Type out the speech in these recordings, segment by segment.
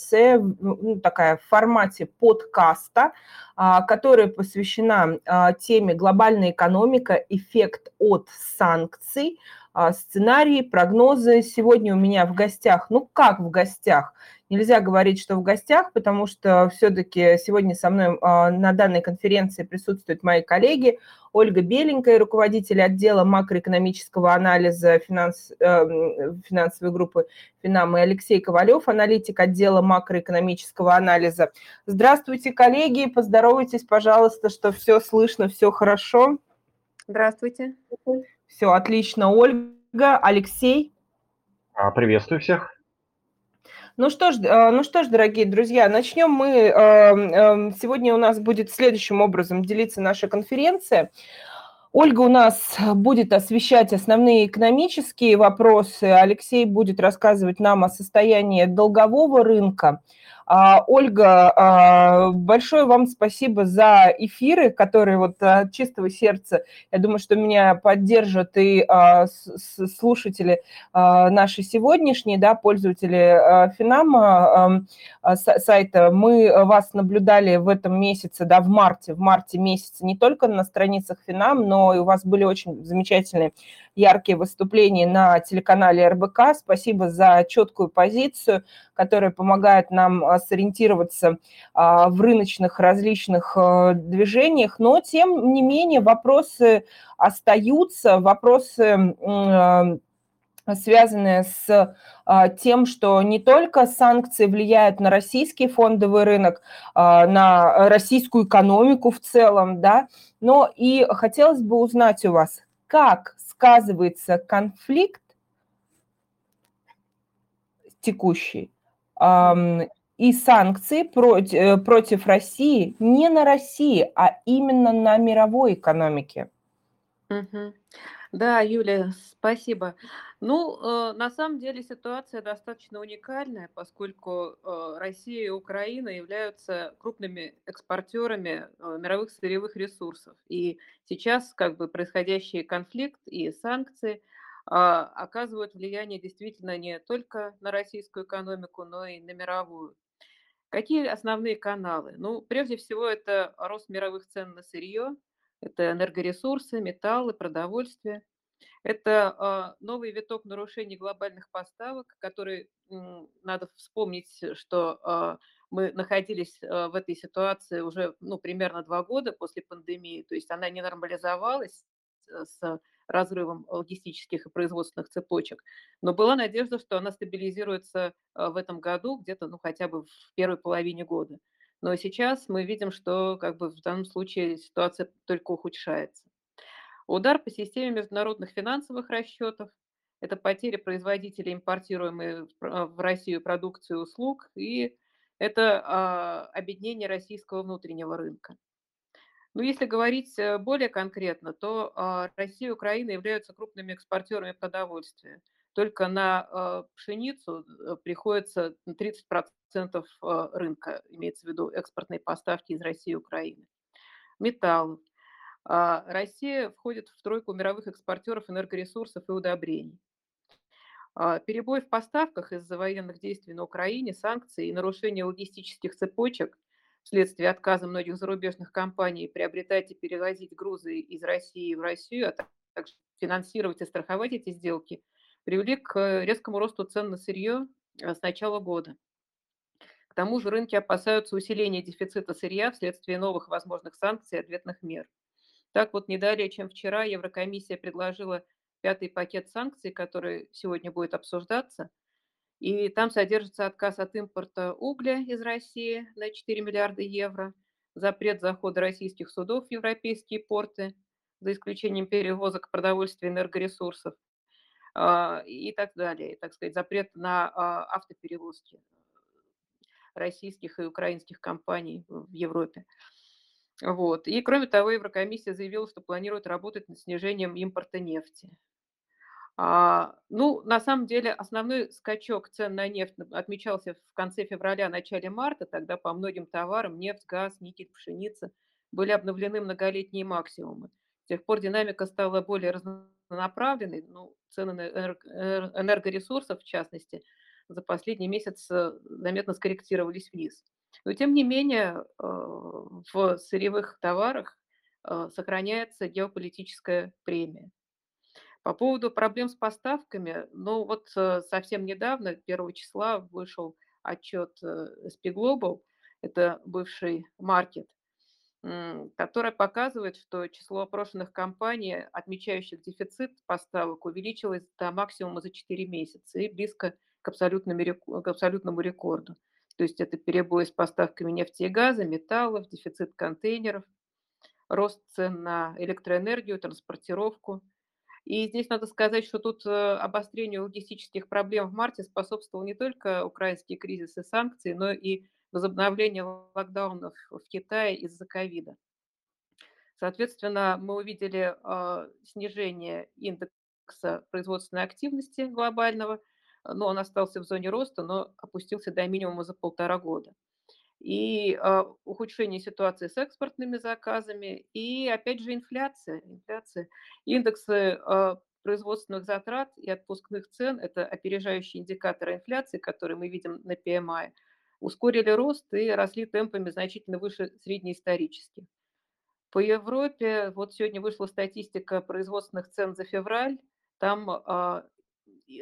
лекция, ну, такая в формате подкаста, а, которая посвящена а, теме глобальная экономика, эффект от санкций, сценарии, прогнозы. Сегодня у меня в гостях, ну как в гостях, нельзя говорить, что в гостях, потому что все-таки сегодня со мной на данной конференции присутствуют мои коллеги Ольга Беленькая, руководитель отдела макроэкономического анализа финанс, э, финансовой группы Финам, и Алексей Ковалев, аналитик отдела макроэкономического анализа. Здравствуйте, коллеги, поздоровайтесь, пожалуйста, что все слышно, все хорошо. Здравствуйте. Все отлично, Ольга, Алексей. А, приветствую всех. Ну что ж, э, ну что ж, дорогие друзья, начнем мы. Э, эм, сегодня у нас будет следующим образом делиться наша конференция. Ольга у нас будет освещать основные экономические вопросы, Алексей будет рассказывать нам о состоянии долгового рынка, Ольга, а, большое вам спасибо за эфиры, которые вот от чистого сердца, я думаю, что меня поддержат и а, слушатели наши сегодняшние, да, пользователи Финама сайта. Мы вас наблюдали в этом месяце, да, в марте, в марте месяце не только на страницах Финам, но и у вас были очень замечательные яркие выступления на телеканале РБК. Спасибо за четкую позицию, которая помогает нам а, сориентироваться а, в рыночных различных а, движениях. Но, тем не менее, вопросы остаются, вопросы связанные с тем, что не только санкции влияют на российский фондовый рынок, на российскую экономику в целом, да, но и хотелось бы узнать у вас, как сказывается конфликт текущий и санкции против, э, против России не на России, а именно на мировой экономике. Да, Юля, спасибо. Ну, э, на самом деле ситуация достаточно уникальная, поскольку э, Россия и Украина являются крупными экспортерами э, мировых сырьевых ресурсов. И сейчас как бы происходящий конфликт и санкции а, оказывают влияние действительно не только на российскую экономику, но и на мировую. Какие основные каналы? Ну, прежде всего, это рост мировых цен на сырье, это энергоресурсы, металлы, продовольствие. Это а, новый виток нарушений глобальных поставок, который, надо вспомнить, что а, мы находились а, в этой ситуации уже ну, примерно два года после пандемии, то есть она не нормализовалась э, с разрывом логистических и производственных цепочек, но была надежда, что она стабилизируется в этом году, где-то ну, хотя бы в первой половине года. Но сейчас мы видим, что как бы в данном случае ситуация только ухудшается. Удар по системе международных финансовых расчетов – это потери производителей, импортируемой в Россию продукции и услуг, и это а, объединение российского внутреннего рынка. Ну, если говорить э, более конкретно, то а, Россия и Украина являются крупными экспортерами продовольствия. Только на а, пшеницу э, приходится 30% а, рынка, имеется в виду экспортные поставки из России и Украины. Металл. Россия входит в тройку мировых экспортеров энергоресурсов и удобрений. Перебой в поставках из-за военных действий на Украине, санкции и нарушения логистических цепочек вследствие отказа многих зарубежных компаний приобретать и перевозить грузы из России в Россию, а также финансировать и страховать эти сделки – привели к резкому росту цен на сырье э, с начала года. К тому же рынки опасаются усиления дефицита сырья вследствие новых возможных санкций и ответных мер. Так вот, не далее, чем вчера, Еврокомиссия предложила пятый пакет санкций, который сегодня будет обсуждаться. И там содержится отказ от импорта угля из России на 4 миллиарда евро, запрет захода российских судов в европейские порты, за исключением перевозок продовольствия и энергоресурсов, а, и так далее. Так сказать, запрет на а, автоперевозки российских и украинских компаний в Европе. Вот. И кроме того, Еврокомиссия заявила, что планирует работать над снижением импорта нефти. А, ну, на самом деле, основной скачок цен на нефть отмечался в конце февраля, начале марта. Тогда по многим товарам нефть, газ, никель, пшеница были обновлены многолетние максимумы. С тех пор динамика стала более разнообразной направленный, ну, цены на энергоресурсов, в частности, за последний месяц заметно скорректировались вниз. Но тем не менее в сырьевых товарах сохраняется геополитическая премия. По поводу проблем с поставками, ну вот совсем недавно, 1 числа, вышел отчет SP Global, это бывший маркет, которая показывает, что число опрошенных компаний, отмечающих дефицит поставок, увеличилось до максимума за 4 месяца и близко к к абсолютному рекорду. То есть это перебои с поставками нефти и газа, металлов, дефицит контейнеров, рост цен на электроэнергию, транспортировку. И здесь надо сказать, что тут э, обострению логистических проблем в марте способствовал не только украинский кризис и санкции, но и возобновление локдаунов в Китае из-за ковида. Соответственно, мы увидели э, снижение индекса производственной активности глобального, но он остался в зоне роста, но опустился до минимума за полтора года. И э, ухудшение ситуации с экспортными заказами, и опять же инфляция. инфляция. Индексы э, производственных затрат и отпускных цен – это опережающие индикаторы инфляции, которые мы видим на PMI – ускорили рост и росли темпами значительно выше среднеисторических. По Европе, вот сегодня вышла статистика производственных цен за февраль, там а,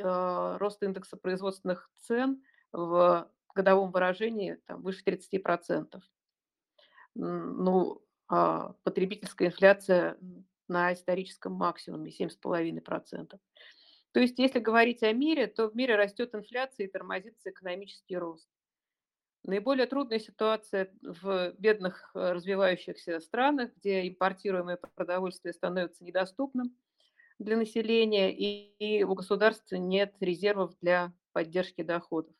а, рост индекса производственных цен в годовом выражении там, выше 30%. Ну, а потребительская инфляция на историческом максимуме 7,5%. То есть, если говорить о мире, то в мире растет инфляция и тормозится экономический рост. Наиболее трудная ситуация в бедных э, развивающихся странах, где импортируемое продовольствие становится недоступным для населения, и, и у государства нет резервов для поддержки доходов.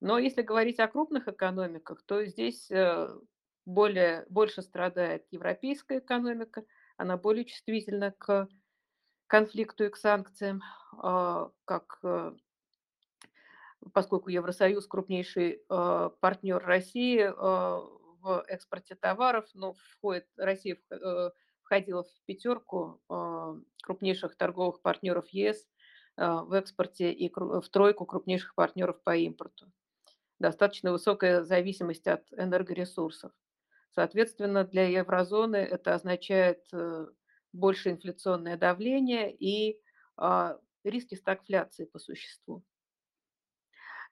Но если говорить о крупных экономиках, то здесь э, более, больше страдает европейская экономика, она более чувствительна к конфликту и к санкциям, а, как э, поскольку Евросоюз крупнейший э, партнер России э, в экспорте товаров, но входит, Россия э, входила в пятерку э, крупнейших торговых партнеров ЕС э, в экспорте и в тройку крупнейших партнеров по импорту. Достаточно высокая зависимость от энергоресурсов. Соответственно, для еврозоны это означает э, больше инфляционное давление и э, риски стагфляции по существу.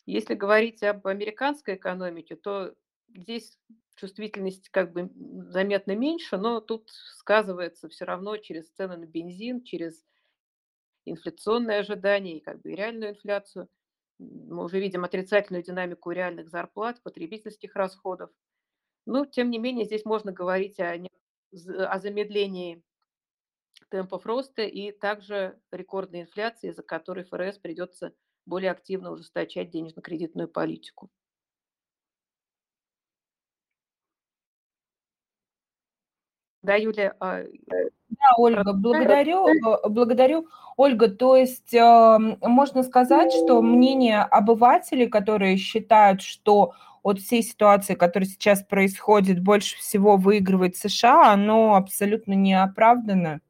Если говорить об американской экономике, то здесь чувствительность как бы заметно меньше, но тут сказывается все равно через цены на бензин, через инфляционные ожидания и как бы реальную инфляцию. Мы уже видим отрицательную динамику реальных зарплат, потребительских расходов. Но, тем не менее, здесь можно говорить о, о замедлении темпов роста и также рекордной инфляции, за которой ФРС придется более активно ужесточать денежно-кредитную политику. Да, Юлия. А, да, Ольга, благодарю, э, благодарю. Ольга, то есть эм, можно сказать, что мнение обывателей, которые считают, что от всей ситуации, которая сейчас происходит, больше всего выигрывает США, оно абсолютно не оправдано?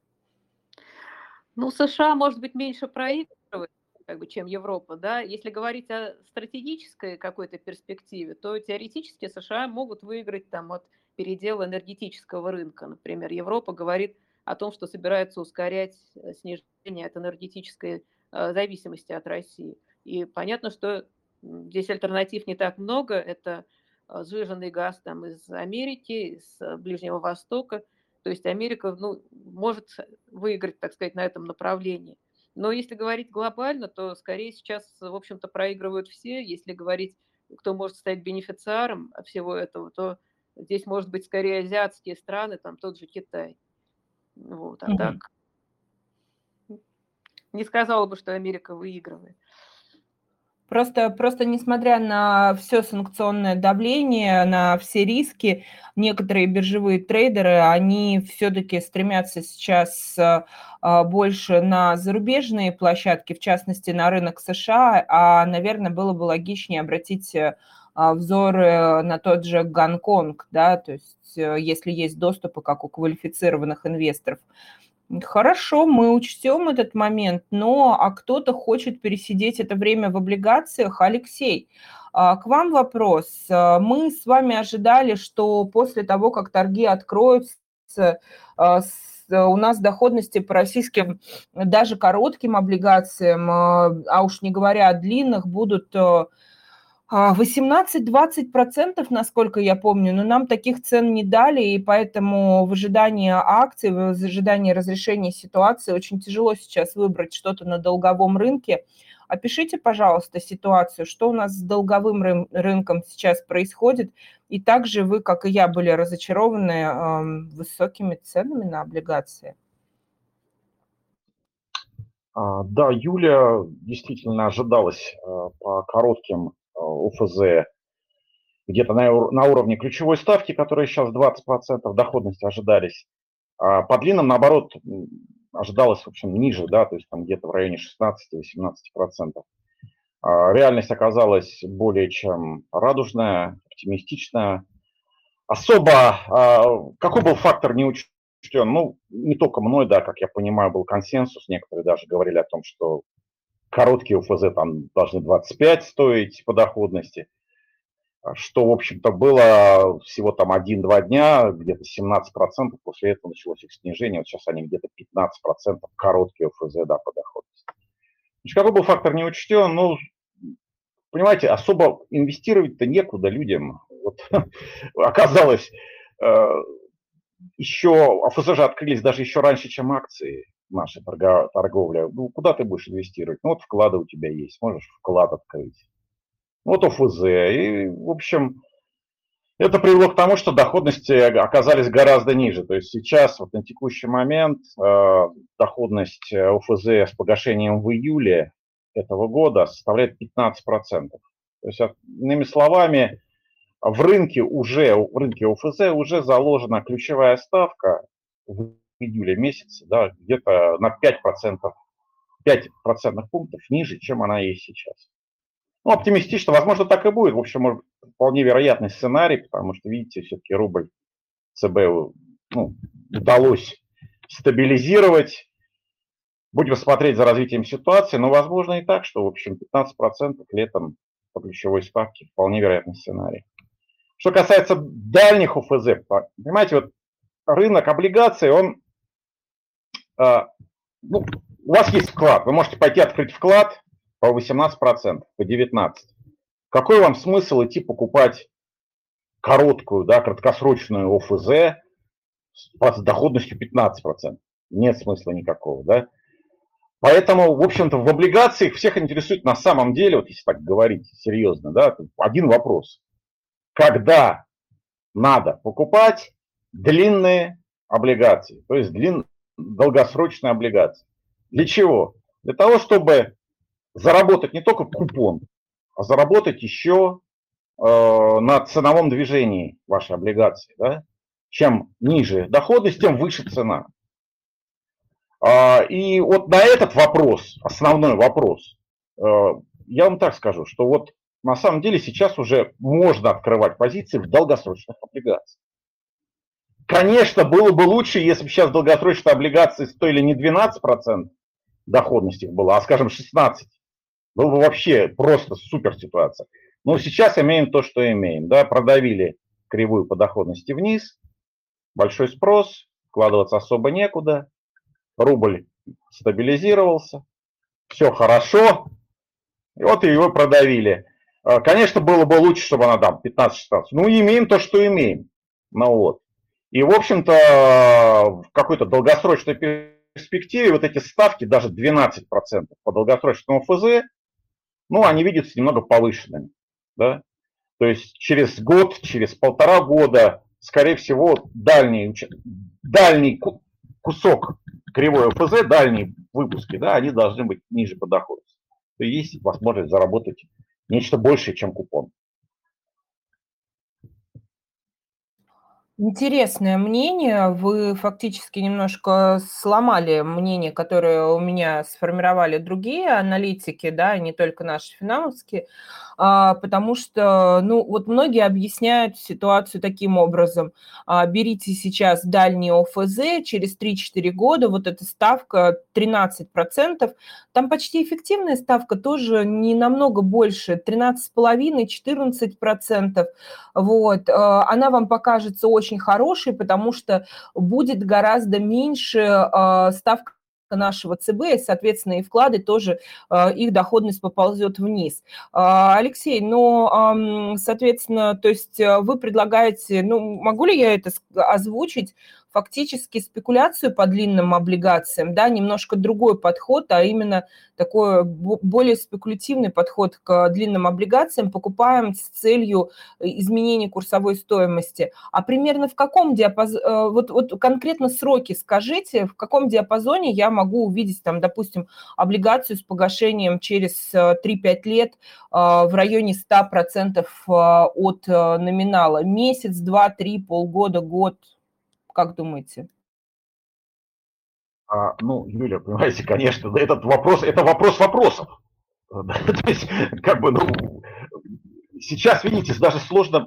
Ну, США, может быть, меньше проигрывает, как бы, чем Европа, да, если говорить о стратегической какой-то перспективе, то теоретически США могут выиграть там от передела энергетического рынка. Например, Европа говорит о том, что собирается ускорять э, снижение от энергетической э, зависимости от России. И понятно, что здесь альтернатив не так много. Это э, сжиженный газ там из Америки, из Ближнего Востока. То есть Америка ну, может выиграть, так сказать, на этом направлении. Но если говорить глобально, то скорее сейчас, в общем-то, проигрывают все. Если говорить, кто может стать бенефициаром всего этого, то здесь может быть скорее азиатские страны, там тот же Китай. Вот, а угу. так не сказала бы, что Америка выигрывает. Просто, просто несмотря на все санкционное давление, на все риски, некоторые биржевые трейдеры, они все-таки стремятся сейчас а, а, больше на зарубежные площадки, в частности на рынок США, а, наверное, было бы логичнее обратить а, взоры на тот же Гонконг, да, то есть э, если есть доступы, как у квалифицированных инвесторов. Хорошо, мы учтем этот момент, но а кто-то хочет пересидеть это время в облигациях. Алексей, а, к вам вопрос. А, мы с вами ожидали, что после того, как торги откроются, а, у нас доходности по российским даже коротким облигациям, а уж не говоря о длинных, будут 18-20%, насколько я помню, но нам таких цен не дали, и поэтому в ожидании акций, в ожидании разрешения ситуации очень тяжело сейчас выбрать что-то на долговом рынке. Опишите, пожалуйста, ситуацию, что у нас с долговым ры- рынком сейчас происходит, и также вы, как и я, были разочарованы э, высокими ценами на облигации. А, да, Юля действительно ожидалась э, по коротким ОФЗ где-то на, на уровне ключевой ставки, которая сейчас 20% доходности ожидались. А по длинным, наоборот, ожидалось, в общем, ниже, да, то есть там где-то в районе 16-18%. А реальность оказалась более чем радужная, оптимистичная. Особо, а, какой был фактор не учтен? Ну, не только мной, да, как я понимаю, был консенсус. Некоторые даже говорили о том, что короткие УФЗ там должны 25 стоить по доходности, что, в общем-то, было всего там 1-2 дня, где-то 17%, после этого началось их снижение, вот сейчас они где-то 15% короткие УФЗ, да, по доходности. Значит, какой был фактор не учтен? Ну, понимаете, особо инвестировать-то некуда людям. Вот, оказалось, э, еще, АФЗ же открылись даже еще раньше, чем акции наша торговля, ну, куда ты будешь инвестировать? Ну, вот вклады у тебя есть, можешь вклад открыть. Вот ОФЗ. И, в общем, это привело к тому, что доходности оказались гораздо ниже. То есть сейчас, вот на текущий момент, э, доходность ОФЗ с погашением в июле этого года составляет 15%. То есть, иными словами, в рынке уже, в рынке ОФЗ уже заложена ключевая ставка в июля месяце, да, где-то на 5%, 5 процентных пунктов ниже, чем она есть сейчас. Ну, оптимистично, возможно, так и будет. В общем, вполне вероятный сценарий, потому что, видите, все-таки рубль ЦБ ну, удалось стабилизировать. Будем смотреть за развитием ситуации, но возможно и так, что, в общем, 15% летом по ключевой ставке вполне вероятный сценарий. Что касается дальних ОФЗ, понимаете, вот рынок облигаций, он ну, у вас есть вклад, вы можете пойти открыть вклад по 18%, по 19%. Какой вам смысл идти покупать короткую, да, краткосрочную ОФЗ с доходностью 15%? Нет смысла никакого, да? Поэтому, в общем-то, в облигациях всех интересует на самом деле, вот если так говорить серьезно, да, один вопрос. Когда надо покупать длинные облигации, то есть длин, долгосрочные облигации. Для чего? Для того, чтобы заработать не только купон, а заработать еще э, на ценовом движении вашей облигации. Да? Чем ниже доходность, тем выше цена. А, и вот на этот вопрос, основной вопрос, э, я вам так скажу, что вот на самом деле сейчас уже можно открывать позиции в долгосрочных облигациях. Конечно, было бы лучше, если бы сейчас долгосрочные облигации стоили не 12% доходности была, а, скажем, 16%. Было бы вообще просто супер ситуация. Но сейчас имеем то, что имеем. Да? Продавили кривую по доходности вниз, большой спрос, вкладываться особо некуда, рубль стабилизировался, все хорошо, и вот его продавили. А, конечно, было бы лучше, чтобы она там 15-16. Ну, имеем то, что имеем. Ну вот. И, в общем-то, в какой-то долгосрочной перспективе вот эти ставки, даже 12% по долгосрочному ФЗ, ну, они видятся немного повышенными. Да? То есть через год, через полтора года, скорее всего, дальний, дальний кусок кривой ФЗ, дальние выпуски, да, они должны быть ниже по доходу. То есть возможность заработать нечто большее, чем купон. Интересное мнение. Вы фактически немножко сломали мнение, которое у меня сформировали другие аналитики, да, не только наши финансовские. А, потому что, ну, вот многие объясняют ситуацию таким образом. А, берите сейчас дальний ОФЗ, через 3-4 года вот эта ставка 13%, там почти эффективная ставка тоже не намного больше, 13,5-14%. Вот. А, она вам покажется очень хорошей, потому что будет гораздо меньше ставка нашего ЦБ, и, соответственно, и вклады тоже, а, их доходность поползет вниз. А, Алексей, ну, соответственно, то есть вы предлагаете, ну, могу ли я это озвучить, фактически спекуляцию по длинным облигациям, да, немножко другой подход, а именно такой более спекулятивный подход к длинным облигациям, покупаем с целью изменения курсовой стоимости. А примерно в каком диапазоне, э, вот, вот конкретно сроки скажите, в каком диапазоне я могу увидеть, там, допустим, облигацию с погашением через 3-5 э, лет э, в районе 100% от номинала? Месяц, два, три, полгода, год – как думаете? А, ну, Юля, понимаете, конечно, да, этот вопрос, это вопрос вопросов. То есть, как бы, ну, сейчас, видите, даже сложно,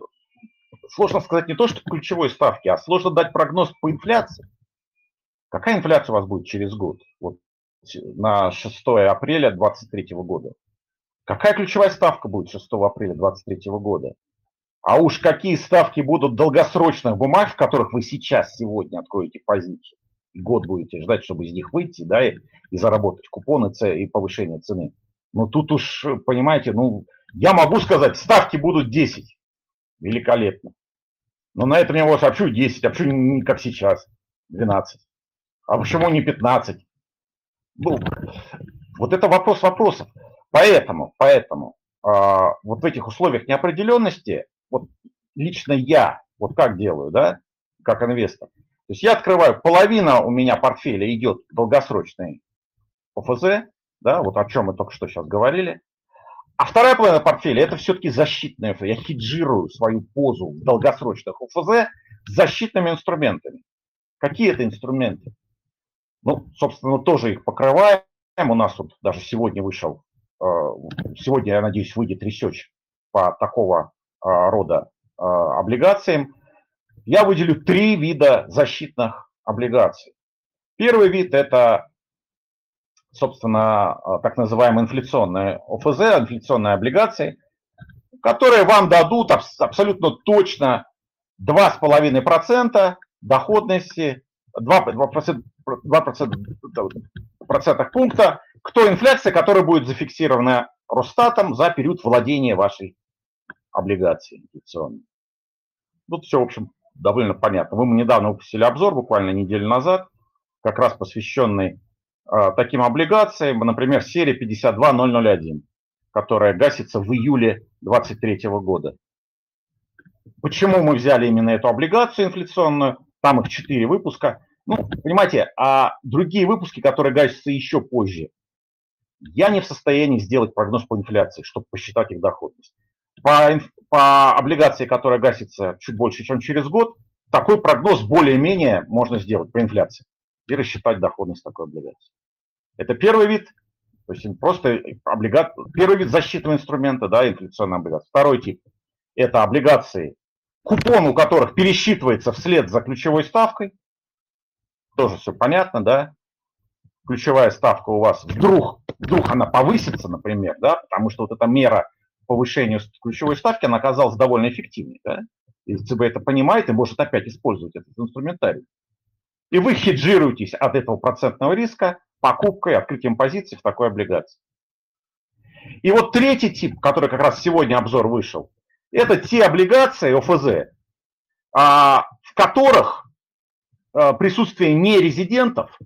сложно сказать не то, что ключевой ставки, а сложно дать прогноз по инфляции. Какая инфляция у вас будет через год? Вот на 6 апреля 2023 года. Какая ключевая ставка будет 6 апреля 2023 года? А уж какие ставки будут долгосрочных бумаг, в которых вы сейчас, сегодня откроете позицию, и год будете ждать, чтобы из них выйти, да, и, и заработать купоны и повышение цены. Ну тут уж, понимаете, ну, я могу сказать, ставки будут 10. Великолепно. Но на этом я вас вообще 10, а почему не как сейчас, 12? А почему не 15? Ну, вот это вопрос вопросов. Поэтому, поэтому а, вот в этих условиях неопределенности вот лично я, вот как делаю, да, как инвестор. То есть я открываю, половина у меня портфеля идет долгосрочный ОФЗ, да, вот о чем мы только что сейчас говорили. А вторая половина портфеля это все-таки защитная. Я хеджирую свою позу в долгосрочных ОФЗ защитными инструментами. Какие это инструменты? Ну, собственно, тоже их покрываем. У нас вот даже сегодня вышел, э, сегодня, я надеюсь, выйдет research по такого рода а, облигациям, я выделю три вида защитных облигаций. Первый вид – это, собственно, а, так называемые инфляционные ОФЗ, инфляционные облигации, которые вам дадут абсолютно точно 2,5% доходности, 2%, 2%, 2% процентных пункта к той инфляции, которая будет зафиксирована Росстатом за период владения вашей облигаций инфляционных. Тут все, в общем, довольно понятно. Мы недавно выпустили обзор, буквально неделю назад, как раз посвященный э, таким облигациям, например, серия 52001, которая гасится в июле 2023 года. Почему мы взяли именно эту облигацию инфляционную? Там их четыре выпуска. Ну, понимаете, а другие выпуски, которые гасятся еще позже, я не в состоянии сделать прогноз по инфляции, чтобы посчитать их доходность по, по облигации, которая гасится чуть больше, чем через год, такой прогноз более-менее можно сделать по инфляции и рассчитать доходность такой облигации. Это первый вид, то есть просто облига... первый вид защитного инструмента, да, инфляционная облигация. Второй тип – это облигации, купон у которых пересчитывается вслед за ключевой ставкой. Тоже все понятно, да? Ключевая ставка у вас вдруг, вдруг она повысится, например, да, потому что вот эта мера повышению ключевой ставки, она оказалась довольно эффективной. Да? И ЦБ это понимает и может опять использовать этот инструментарий. И вы хеджируетесь от этого процентного риска покупкой, открытием позиций в такой облигации. И вот третий тип, который как раз сегодня обзор вышел, это те облигации ОФЗ, а, в которых а, присутствие нерезидентов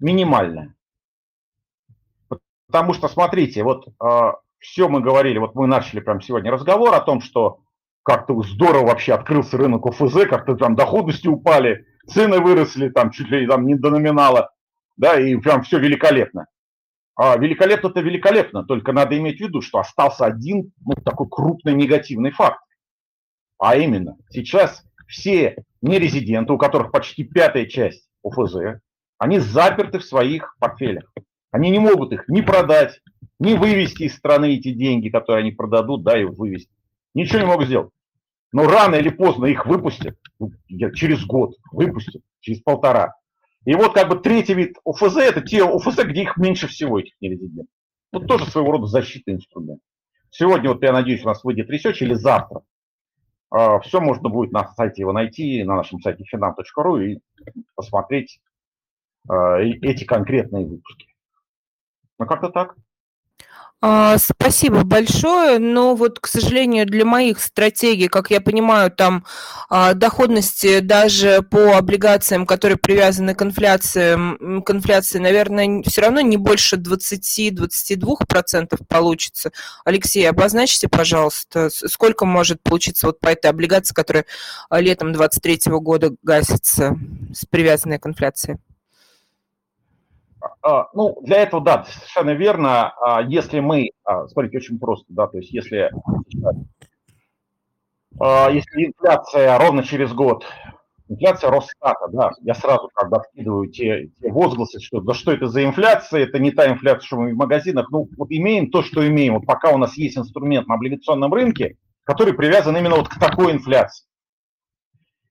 минимальное. Потому что, смотрите, вот а, все мы говорили, вот мы начали прям сегодня разговор о том, что как-то здорово вообще открылся рынок ОФЗ, как-то там доходности упали, цены выросли там чуть ли там не до номинала, да, и прям все великолепно. А великолепно-то великолепно, только надо иметь в виду, что остался один ну, такой крупный негативный факт. А именно, сейчас все нерезиденты, у которых почти пятая часть ОФЗ, они заперты в своих портфелях. Они не могут их ни продать, ни вывести из страны эти деньги, которые они продадут, да, и вывести. Ничего не могут сделать. Но рано или поздно их выпустят, ну, через год выпустят, через полтора. И вот как бы третий вид ОФЗ – это те ОФЗ, где их меньше всего, этих нерезидентов. Вот тоже своего рода защитный инструмент. Сегодня, вот я надеюсь, у нас выйдет research или завтра. А, Все можно будет на сайте его найти, на нашем сайте finam.ru и посмотреть а, эти конкретные выпуски. Ну, как-то так. А, спасибо большое, но вот, к сожалению, для моих стратегий, как я понимаю, там а, доходности даже по облигациям, которые привязаны к инфляции, к инфляции, наверное, все равно не больше 20-22% получится. Алексей, обозначьте, пожалуйста, сколько может получиться вот по этой облигации, которая летом 2023 года гасится с привязанной к инфляции? А, ну, для этого, да, совершенно верно. А, если мы, а, смотрите, очень просто, да, то есть если, если инфляция ровно через год, инфляция Росстата, да, я сразу как бы откидываю те, те возгласы, что да что это за инфляция, это не та инфляция, что мы в магазинах, ну, вот имеем то, что имеем, вот пока у нас есть инструмент на облигационном рынке, который привязан именно вот к такой инфляции.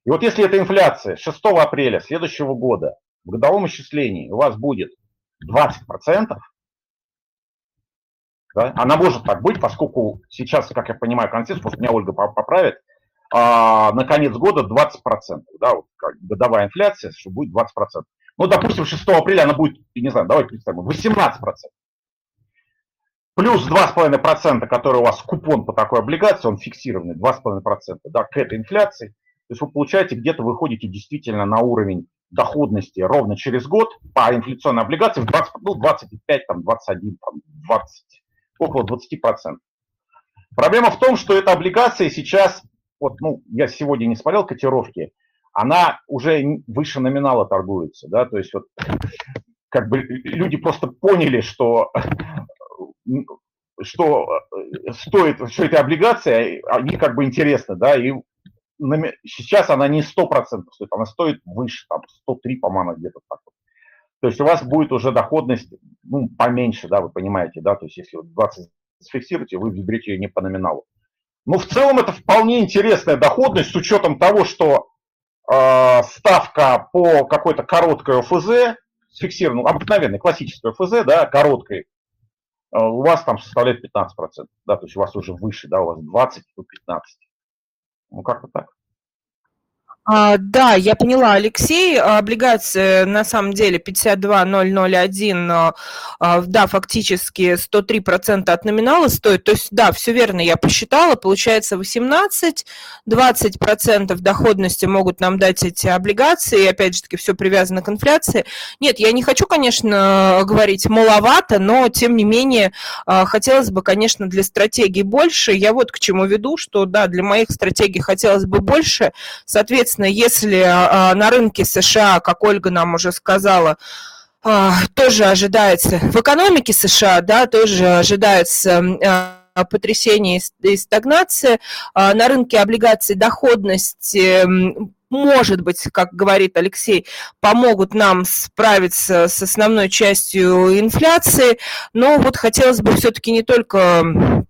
И вот если эта инфляция 6 апреля следующего года в годовом исчислении у вас будет 20%, да, она может так быть, поскольку сейчас, как я понимаю, консенсус, меня Ольга поправит, а, на конец года 20%, да, вот, годовая инфляция, что будет 20%. Ну, допустим, 6 апреля она будет, не знаю, давайте представим, 18%. Плюс 2,5%, который у вас купон по такой облигации, он фиксированный, 2,5%, да, к этой инфляции. То есть вы получаете, где-то выходите действительно на уровень доходности ровно через год по инфляционной облигации в 20, ну, 25, там, 21, там, 20, около 20 процентов. Проблема в том, что эта облигация сейчас, вот, ну, я сегодня не смотрел котировки, она уже выше номинала торгуется, да, то есть вот как бы люди просто поняли, что что стоит, что эта облигация, они как бы интересны, да, и сейчас она не 100% стоит, она стоит выше, там 103, по-моему, где-то так вот. То есть у вас будет уже доходность ну, поменьше, да, вы понимаете, да, то есть если вы 20 зафиксируете, вы берете ее не по номиналу. Но в целом это вполне интересная доходность с учетом того, что э, ставка по какой-то короткой ОФЗ, сфиксированной, обыкновенной, классической ОФЗ, да, короткой, э, у вас там составляет 15%, да, то есть у вас уже выше, да, у вас 20, тут 15. Ну, как-то так. А, да, я поняла, Алексей. Облигация на самом деле 52001, а, да, фактически 103% от номинала стоит. То есть, да, все верно, я посчитала. Получается 18-20% доходности могут нам дать эти облигации. И опять же таки, все привязано к инфляции. Нет, я не хочу, конечно, говорить маловато, но тем не менее а, хотелось бы, конечно, для стратегии больше. Я вот к чему веду, что да, для моих стратегий хотелось бы больше. Соответственно, Соответственно, если а, на рынке США, как Ольга нам уже сказала, а, тоже ожидается, в экономике США, да, тоже ожидается а, потрясение и стагнация. На рынке облигаций доходность может быть, как говорит Алексей, помогут нам справиться с основной частью инфляции, но вот хотелось бы все-таки не только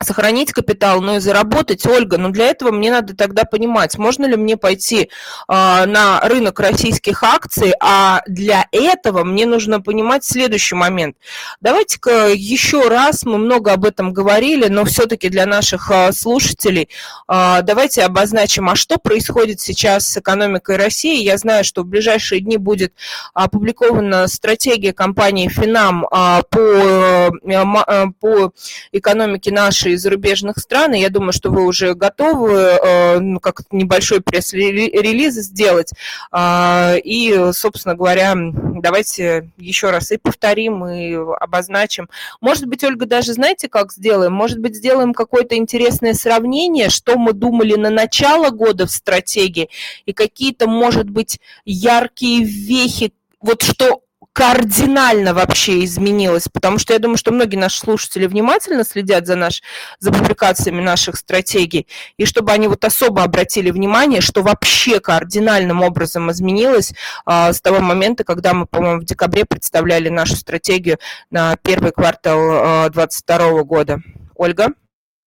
сохранить капитал, но и заработать. Ольга, но ну, для этого мне надо тогда понимать, можно ли мне пойти э, на рынок российских акций, а для этого мне нужно понимать следующий момент. Давайте-ка еще раз, мы много об этом говорили, но все-таки для наших э, слушателей э, давайте обозначим, а что происходит сейчас с экономикой России. Я знаю, что в ближайшие дни будет опубликована стратегия компании Финам э, по, э, по экономике нашей наши зарубежных стран, и я думаю, что вы уже готовы э, ну, как небольшой пресс-релиз сделать. А, и, собственно говоря, давайте еще раз и повторим, и обозначим. Может быть, Ольга, даже знаете, как сделаем? Может быть, сделаем какое-то интересное сравнение, что мы думали на начало года в стратегии, и какие-то, может быть, яркие вехи, вот что кардинально вообще изменилось, потому что я думаю, что многие наши слушатели внимательно следят за, наш, за публикациями наших стратегий, и чтобы они вот особо обратили внимание, что вообще кардинальным образом изменилось а, с того момента, когда мы, по-моему, в декабре представляли нашу стратегию на первый квартал 2022 а, года. Ольга?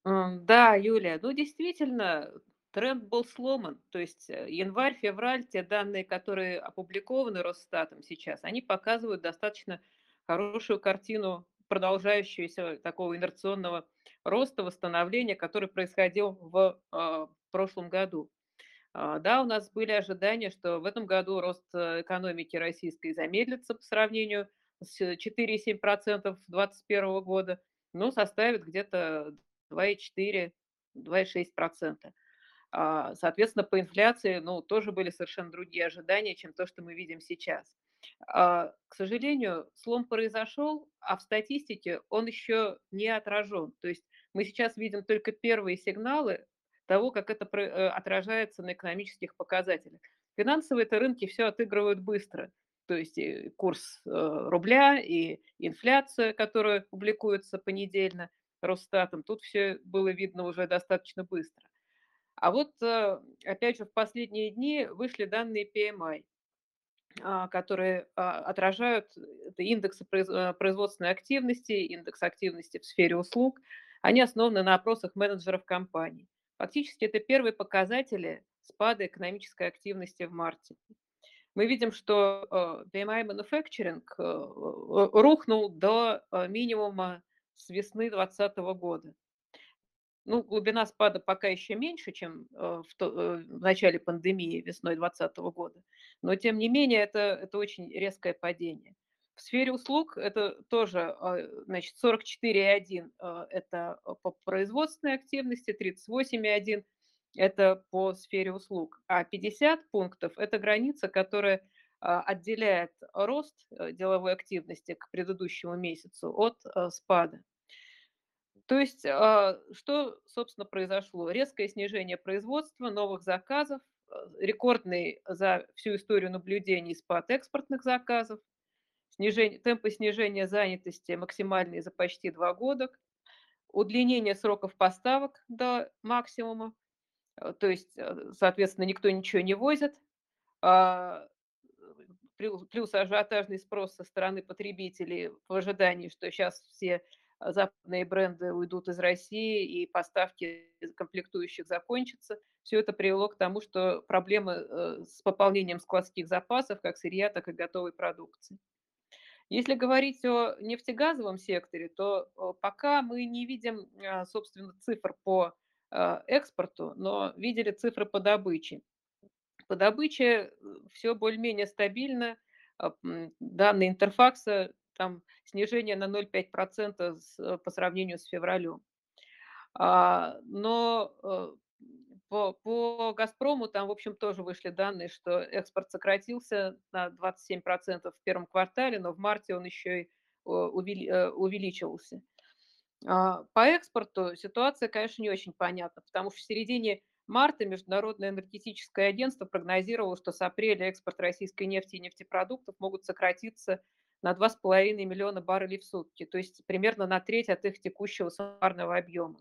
Да, Юлия, ну действительно, тренд был сломан. То есть э, январь-февраль, те данные, которые опубликованы Росстатом сейчас, они показывают достаточно хорошую картину продолжающегося такого инерционного роста, восстановления, который происходил в, э, прошлом году. А, да, у нас были ожидания, что в этом году рост э, экономики российской замедлится по сравнению с 4,7% 2021 года, но составит где-то 2,4-2,6%. А, соответственно, по инфляции ну, тоже были совершенно другие ожидания, чем то, что мы видим сейчас. А, к сожалению, слом произошел, а в статистике он еще не отражен. То есть мы сейчас видим только первые сигналы того, как это э, отражается на экономических показателях. Финансовые -то рынки все отыгрывают быстро. То есть и курс э, рубля, и инфляция, которая публикуется понедельно Росстатом, тут все было видно уже достаточно быстро. А вот, э, опять же, в последние дни вышли данные PMI, а, которые а, отражают индексы э, производственной активности, индекс активности в сфере услуг. Они основаны на опросах менеджеров компаний. Фактически это первые показатели спада экономической активности в марте. Мы видим, что э, PMI Manufacturing рухнул до минимума с весны 2020 года. Ну, глубина спада пока еще меньше, чем э, в, то, э, в начале пандемии весной 2020 года, но тем не менее это, это очень резкое падение. В сфере услуг это тоже, э, значит, 44,1 э, это по производственной активности, 38,1 это по сфере услуг, а 50 пунктов это граница, которая отделяет рост деловой активности к предыдущему месяцу от спада. То есть, а, что, собственно, произошло? Резкое снижение производства, новых заказов, а, рекордный за всю историю наблюдений спад экспортных заказов, снижение, темпы снижения занятости максимальные за почти два года, удлинение сроков поставок до максимума, а, то есть, соответственно, никто ничего не возит, плюс ажиотажный спрос со стороны потребителей в ожидании, что сейчас все западные бренды уйдут из России и поставки комплектующих закончатся. Все это привело к тому, что проблемы э, с пополнением складских запасов, как сырья, так и готовой продукции. Если говорить о нефтегазовом секторе, то пока мы не видим, а, собственно, цифр по а, экспорту, но видели цифры по добыче. По добыче э, все более-менее стабильно. Данные Интерфакса там снижение на 0,5% с, э, по сравнению с февралем. А, но э, по, по «Газпрому» там, в общем, тоже вышли данные, что экспорт сократился на 27% в первом квартале, но в марте он еще и увеличивался. А, по экспорту ситуация, конечно, не очень понятна, потому что в середине марта Международное энергетическое агентство прогнозировало, что с апреля экспорт российской нефти и нефтепродуктов могут сократиться на 2,5 миллиона баррелей в сутки, то есть примерно на треть от их текущего суммарного объема.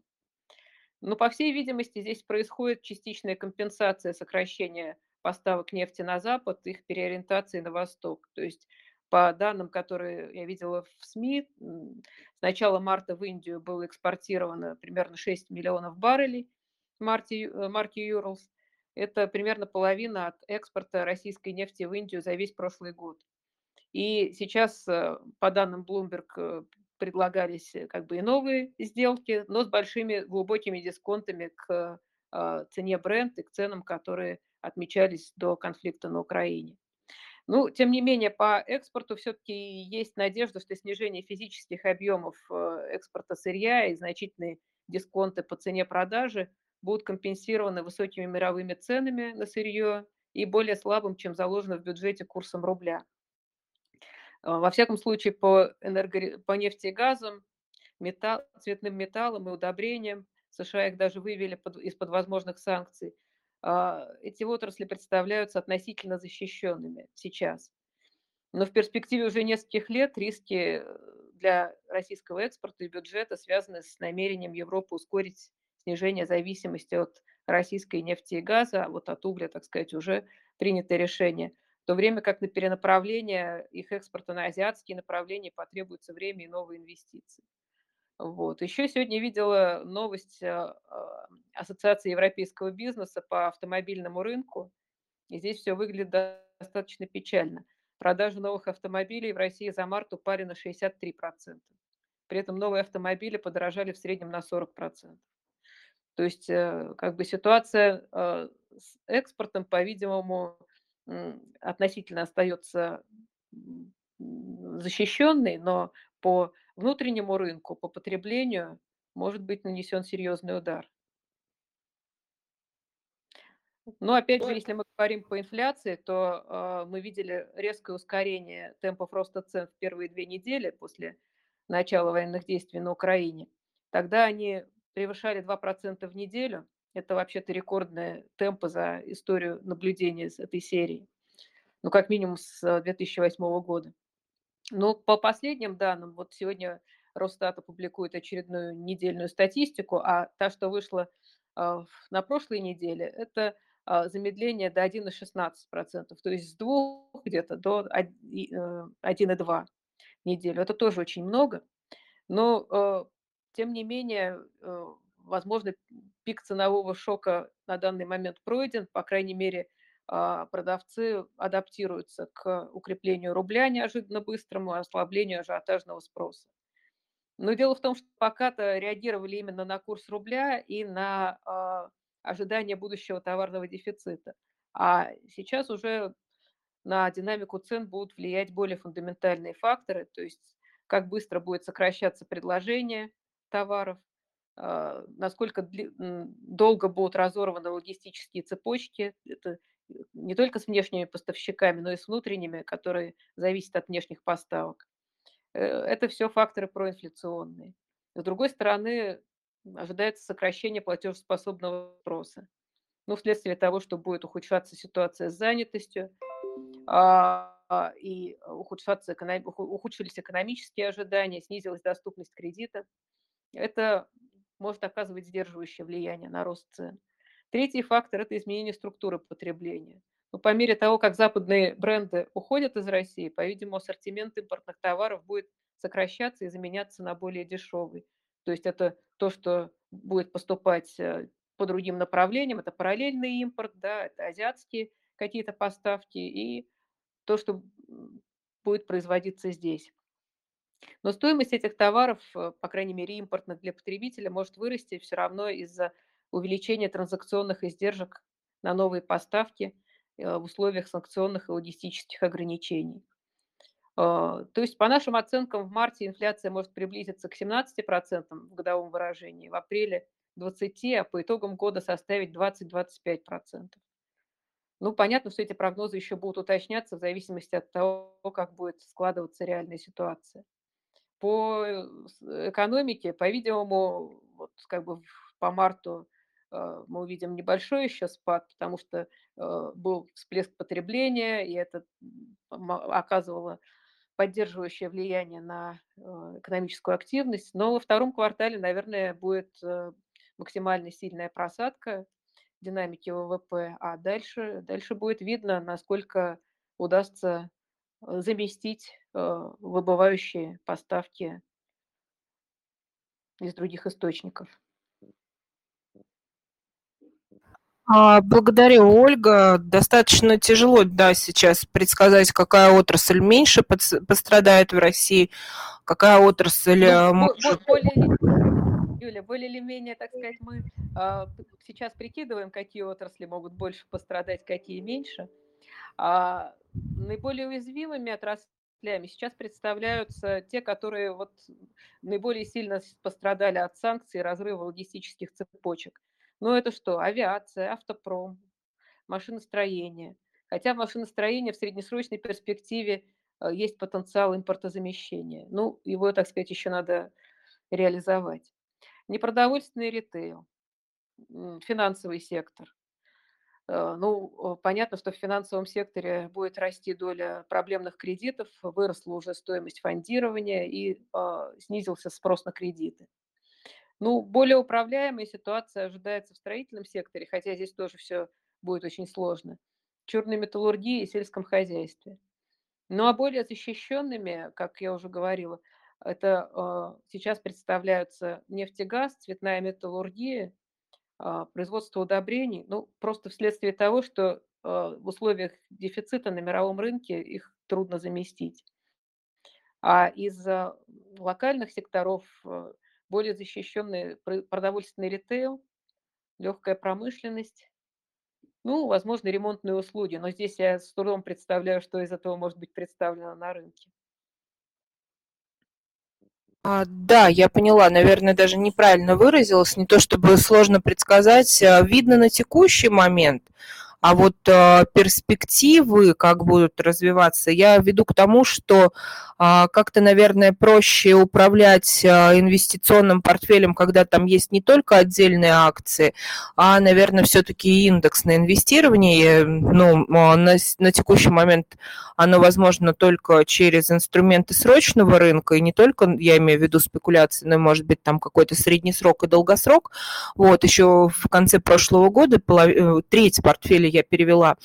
Но, по всей видимости, здесь происходит частичная компенсация сокращения поставок нефти на Запад, их переориентации на Восток. То есть по данным, которые я видела в СМИ, с начала марта в Индию было экспортировано примерно 6 миллионов баррелей марки, э, марки Urals. Это примерно половина от экспорта российской нефти в Индию за весь прошлый год. И сейчас, э, по данным Bloomberg, э, предлагались э, как бы и новые сделки, но с большими глубокими дисконтами к а, цене бренд и к ценам, которые отмечались до конфликта на Украине. Ну, тем не менее, по экспорту все-таки есть надежда, что снижение физических объемов экспорта сырья и значительные дисконты по цене продажи будут компенсированы высокими мировыми ценами на сырье и более слабым, чем заложено в бюджете курсом рубля. А, во всяком случае, по, энерго... по нефти и газам, металл, цветным металлам и удобрениям, США их даже вывели под... из-под возможных санкций, а, эти отрасли представляются относительно защищенными сейчас. Но в перспективе уже нескольких лет риски для российского экспорта и бюджета связаны с намерением Европы ускорить снижение зависимости от российской нефти и газа, а вот от угля, так сказать, уже принято решение, в то время как на перенаправление их экспорта на азиатские направления потребуется время и новые инвестиции. Вот. Еще сегодня видела новость а, а, Ассоциации европейского бизнеса по автомобильному рынку. И здесь все выглядит достаточно печально. Продажи новых автомобилей в России за март упали на 63%. При этом новые автомобили подорожали в среднем на 40%. То есть э, как бы ситуация э, с экспортом, по-видимому, относительно остается защищенной, но по внутреннему рынку, по потреблению может быть нанесен серьезный удар. Но опять же, если мы говорим по инфляции, то э, мы видели резкое ускорение темпов роста цен в первые две недели после начала военных действий на Украине. Тогда они превышали 2% в неделю. Это вообще-то рекордные темпы за историю наблюдения с этой серии. Ну, как минимум с 2008 года. Но по последним данным, вот сегодня Росстат опубликует очередную недельную статистику, а та, что вышла э, на прошлой неделе, это э, замедление до 1,16%, то есть с 2 где-то до 1,2 неделю. Это тоже очень много, но э, тем не менее, возможно, пик ценового шока на данный момент пройден, по крайней мере, а, продавцы адаптируются к укреплению рубля неожиданно быстрому, ослаблению ажиотажного спроса. Но дело в том, что пока-то реагировали именно на курс рубля и на э, ожидание будущего товарного дефицита. А сейчас уже на динамику цен будут влиять более фундаментальные факторы, то есть как быстро будет сокращаться предложение товаров, насколько долго будут разорваны логистические цепочки. Это не только с внешними поставщиками, но и с внутренними, которые зависят от внешних поставок. Э, это все факторы проинфляционные. С другой стороны, ожидается сокращение платежеспособного спроса. Ну, вследствие того, что будет ухудшаться ситуация с занятостью, а, а, и ухудшаться, ухудшились экономические ожидания, снизилась доступность кредита. Это может оказывать сдерживающее влияние на рост цен. Третий фактор – это изменение структуры потребления. Но по мере того, как западные бренды уходят из России, по-видимому, ассортимент импортных товаров будет сокращаться и заменяться на более дешевый. То есть это то, что будет поступать э, по другим направлениям, это параллельный импорт, да, это азиатские какие-то поставки и то, что будет производиться здесь. Но стоимость этих товаров, э, по крайней мере импортных для потребителя, может вырасти все равно из-за увеличение транзакционных издержек на новые поставки э, в условиях санкционных и логистических ограничений. А, то есть, по нашим оценкам, в марте инфляция может приблизиться к 17% в годовом выражении, в апреле 20%, а по итогам года составить 20-25%. Ну, понятно, что эти прогнозы еще будут уточняться в зависимости от того, как будет складываться реальная ситуация. По э, экономике, по-видимому, вот как бы по марту Э, мы увидим небольшой еще спад, потому что э, был всплеск потребления, и это оказывало поддерживающее влияние на э, экономическую активность. Но во втором квартале, наверное, будет максимально сильная просадка динамики ВВП, а дальше, дальше будет видно, насколько удастся заместить выбывающие поставки из других источников. А, благодарю, Ольга. Достаточно тяжело, да, сейчас предсказать, какая отрасль меньше пострадает в России, какая отрасль ну, может... Более, Юля, более или менее, так сказать, мы э, сейчас прикидываем, какие отрасли могут больше пострадать, какие меньше. А наиболее уязвимыми отраслями сейчас представляются те, которые вот наиболее сильно пострадали от санкций и разрыва логистических цепочек. Ну, это что? Авиация, автопром, машиностроение. Хотя в машиностроении в среднесрочной перспективе э, есть потенциал импортозамещения. Ну, его, так сказать, еще надо реализовать. Непродовольственный ритейл, финансовый сектор. Э, ну, понятно, что в финансовом секторе будет расти доля проблемных кредитов, выросла уже стоимость фондирования и э, снизился спрос на кредиты. Ну, более управляемая ситуация ожидается в строительном секторе, хотя здесь тоже все будет очень сложно. Черной металлургии и сельском хозяйстве. Ну, а более защищенными, как я уже говорила, это э, сейчас представляются нефтегаз, цветная металлургия, производство удобрений, ну, просто вследствие того, что э, в условиях дефицита на мировом рынке их трудно заместить. А из локальных секторов более защищенный продовольственный ритейл, легкая промышленность, ну, возможно, ремонтные услуги, но здесь я с трудом представляю, что из этого может быть представлено на рынке. А, да, я поняла, наверное, даже неправильно выразилась, не то чтобы сложно предсказать, а видно на текущий момент, а вот э, перспективы, как будут развиваться, я веду к тому, что э, как-то, наверное, проще управлять э, инвестиционным портфелем, когда там есть не только отдельные акции, а, наверное, все-таки индекс на инвестирование. Ну, на, на текущий момент оно возможно только через инструменты срочного рынка, и не только, я имею в виду спекуляции, но, может быть, там какой-то средний срок и долгосрок. Вот, еще в конце прошлого года полов... треть портфеля я перевела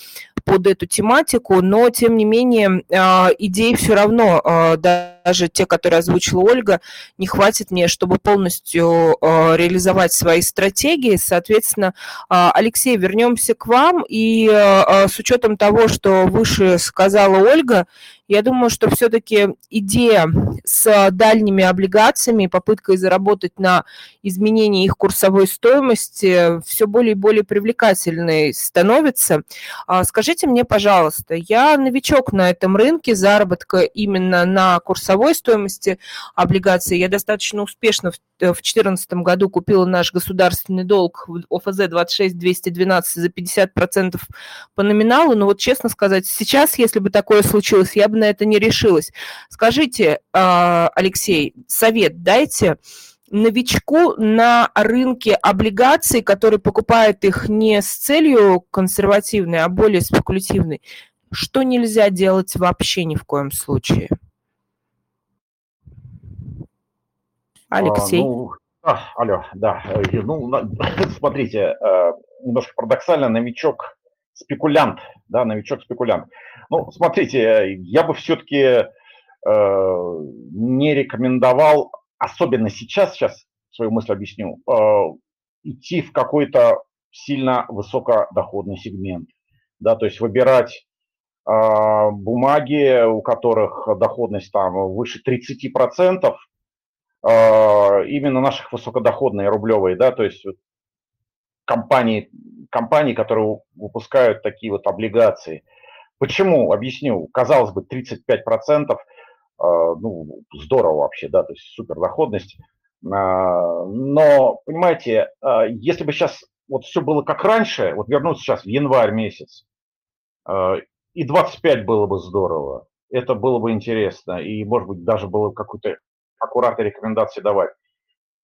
под эту тематику, но, тем не менее, а, идей все равно, а, даже те, которые озвучила Ольга, не хватит мне, чтобы полностью а, реализовать свои стратегии. Соответственно, Алексей, вернемся к вам, и с учетом того, что выше сказала Ольга, я думаю, что все-таки идея с дальними облигациями, попыткой заработать на изменении их курсовой стоимости все более и более привлекательной становится. А, скажите мне, пожалуйста, я новичок на этом рынке заработка именно на курсовой стоимости облигаций. Я достаточно успешно в 2014 году купила наш государственный долг в ОФЗ 26212 за 50% по номиналу. Но вот честно сказать, сейчас, если бы такое случилось, я бы на это не решилась. Скажите, а, Алексей, совет дайте новичку на рынке облигаций, который покупает их не с целью консервативной, а более спекулятивной, что нельзя делать вообще ни в коем случае? Алексей. А, ну, а, алло, да. Э, ну, смотрите, э, немножко парадоксально, новичок спекулянт, да, новичок-спекулянт. Ну, смотрите, я бы все-таки э, не рекомендовал, особенно сейчас, сейчас свою мысль объясню, э, идти в какой-то сильно высокодоходный сегмент. Да, то есть выбирать э, бумаги, у которых доходность там выше 30%, э, именно наших высокодоходные рублевые, да, то есть компании, компании, которые выпускают такие вот облигации. Почему? Объясню. Казалось бы, 35%, а, ну, здорово вообще, да, то есть супер доходность. А, но, понимаете, а, если бы сейчас вот все было как раньше, вот вернуться сейчас в январь месяц, и 25 было бы здорово, это было бы интересно, и, может быть, даже было какую-то аккуратной рекомендации давать.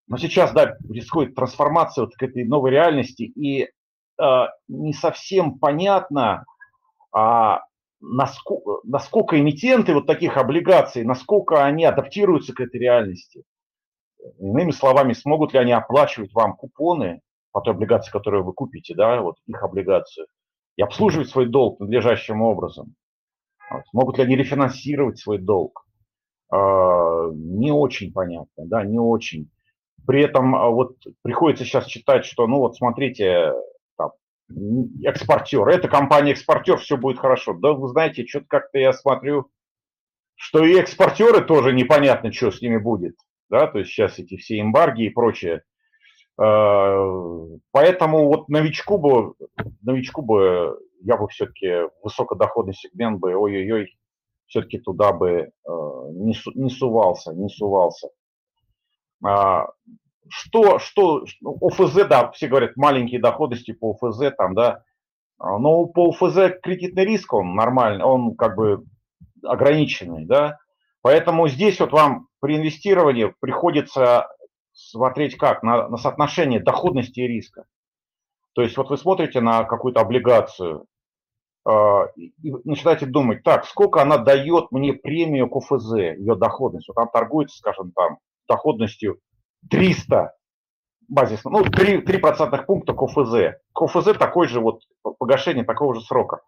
Но сейчас, да, происходит трансформация вот к этой новой реальности, и э, не совсем понятно, а, насколько, насколько эмитенты вот таких облигаций, насколько они адаптируются к этой реальности. Иными словами, смогут ли они оплачивать вам купоны по той облигации, которую вы купите, да, вот их облигацию, и обслуживать свой долг надлежащим образом. Вот. Могут ли они рефинансировать свой долг? Э, не очень понятно, да, не очень. При этом а, вот приходится сейчас читать, что, ну вот смотрите, экспортер, это компания-экспортер, все будет хорошо. Да вы знаете, что-то как-то я смотрю, что и экспортеры тоже непонятно, что с ними будет. Да, то есть сейчас эти все эмбарги и прочее. А, поэтому вот новичку бы, новичку бы я бы все-таки высокодоходный сегмент бы, ой-ой-ой, все-таки туда бы а, не, не сувался, не сувался. Что, что, ОФЗ, да, все говорят, маленькие доходности по ОФЗ, там, да, а, но по ОФЗ кредитный риск, он нормальный, он как бы ограниченный, да, поэтому здесь вот вам при инвестировании приходится смотреть как, на, на соотношение доходности и риска. То есть вот вы смотрите на какую-то облигацию э, и начинаете думать, так, сколько она дает мне премию КФЗ, ее доходность. Вот там торгуется, скажем, там доходностью 300 базисно, ну, 3, 3 процентных пункта КФЗ. КФЗ такой же вот, погашение такого же срока.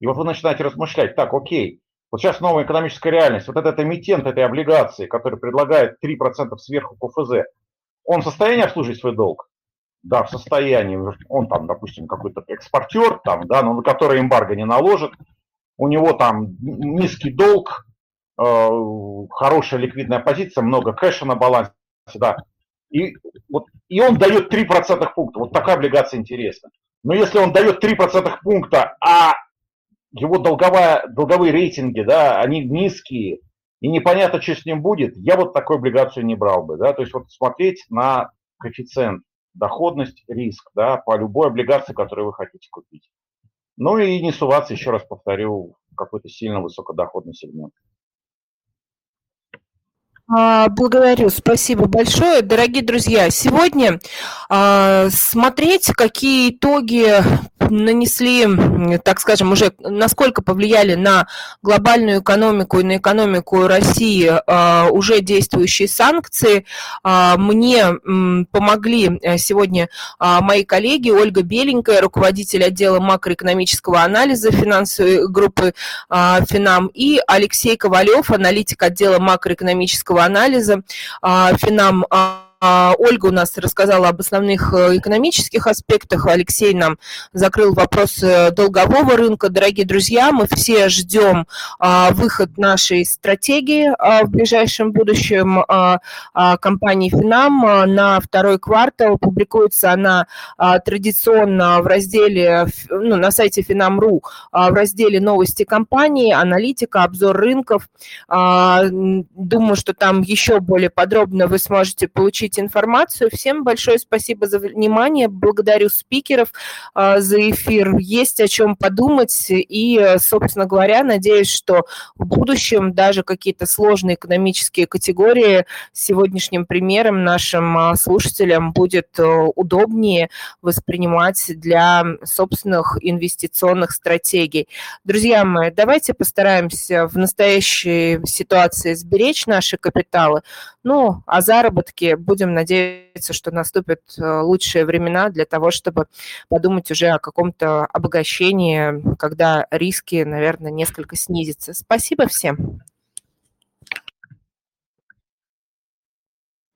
И вот вы начинаете размышлять, так, окей, вот сейчас новая экономическая реальность, вот этот эмитент этой облигации, который предлагает 3% сверху КФЗ, он в состоянии обслужить свой долг? Да, в состоянии. Он там, допустим, какой-то экспортер, там, да, но на который эмбарго не наложит. У него там низкий долг, э, хорошая ликвидная позиция, много кэша на балансе, да. И, вот, и он дает 3% пункта. Вот такая облигация интересна. Но если он дает 3% пункта, а его долговая, долговые рейтинги, да, они низкие, и непонятно, что с ним будет, я вот такую облигацию не брал бы, да, то есть вот смотреть на коэффициент доходность, риск, да, по любой облигации, которую вы хотите купить. Ну и не суваться, еще раз повторю, в какой-то сильно высокодоходный сегмент. А, благодарю, спасибо большое. Дорогие друзья, сегодня а, смотреть, какие итоги нанесли, так скажем, уже насколько повлияли на глобальную экономику и на экономику России а, уже действующие санкции. Мне помогли э, сегодня мои коллеги Ольга Беленькая, руководитель отдела макроэкономического анализа финансовой группы Финам, и Алексей Ковалев, аналитик отдела макроэкономического анализа. А, Финам а, Ольга у нас рассказала об основных э, экономических аспектах, Алексей нам закрыл вопрос э, долгового рынка. Дорогие друзья, мы все ждем а, выход нашей стратегии а, в ближайшем будущем компании Финам на второй квартал. Публикуется она традиционно в разделе, ну, на сайте Финам.ру в разделе новости компании, аналитика, обзор рынков. Думаю, что там еще более подробно вы сможете получить получить информацию. Всем большое спасибо за внимание. Благодарю спикеров а, за эфир. Есть о чем подумать. И, собственно говоря, надеюсь, что в будущем даже какие-то сложные экономические категории сегодняшним примером нашим а, слушателям будет э, удобнее воспринимать для собственных инвестиционных стратегий. Друзья мои, давайте постараемся в настоящей ситуации сберечь наши капиталы, ну, а заработки будем надеяться, что наступят э, лучшие времена для того, чтобы подумать уже о каком-то обогащении, когда риски, наверное, несколько снизятся. Спасибо всем.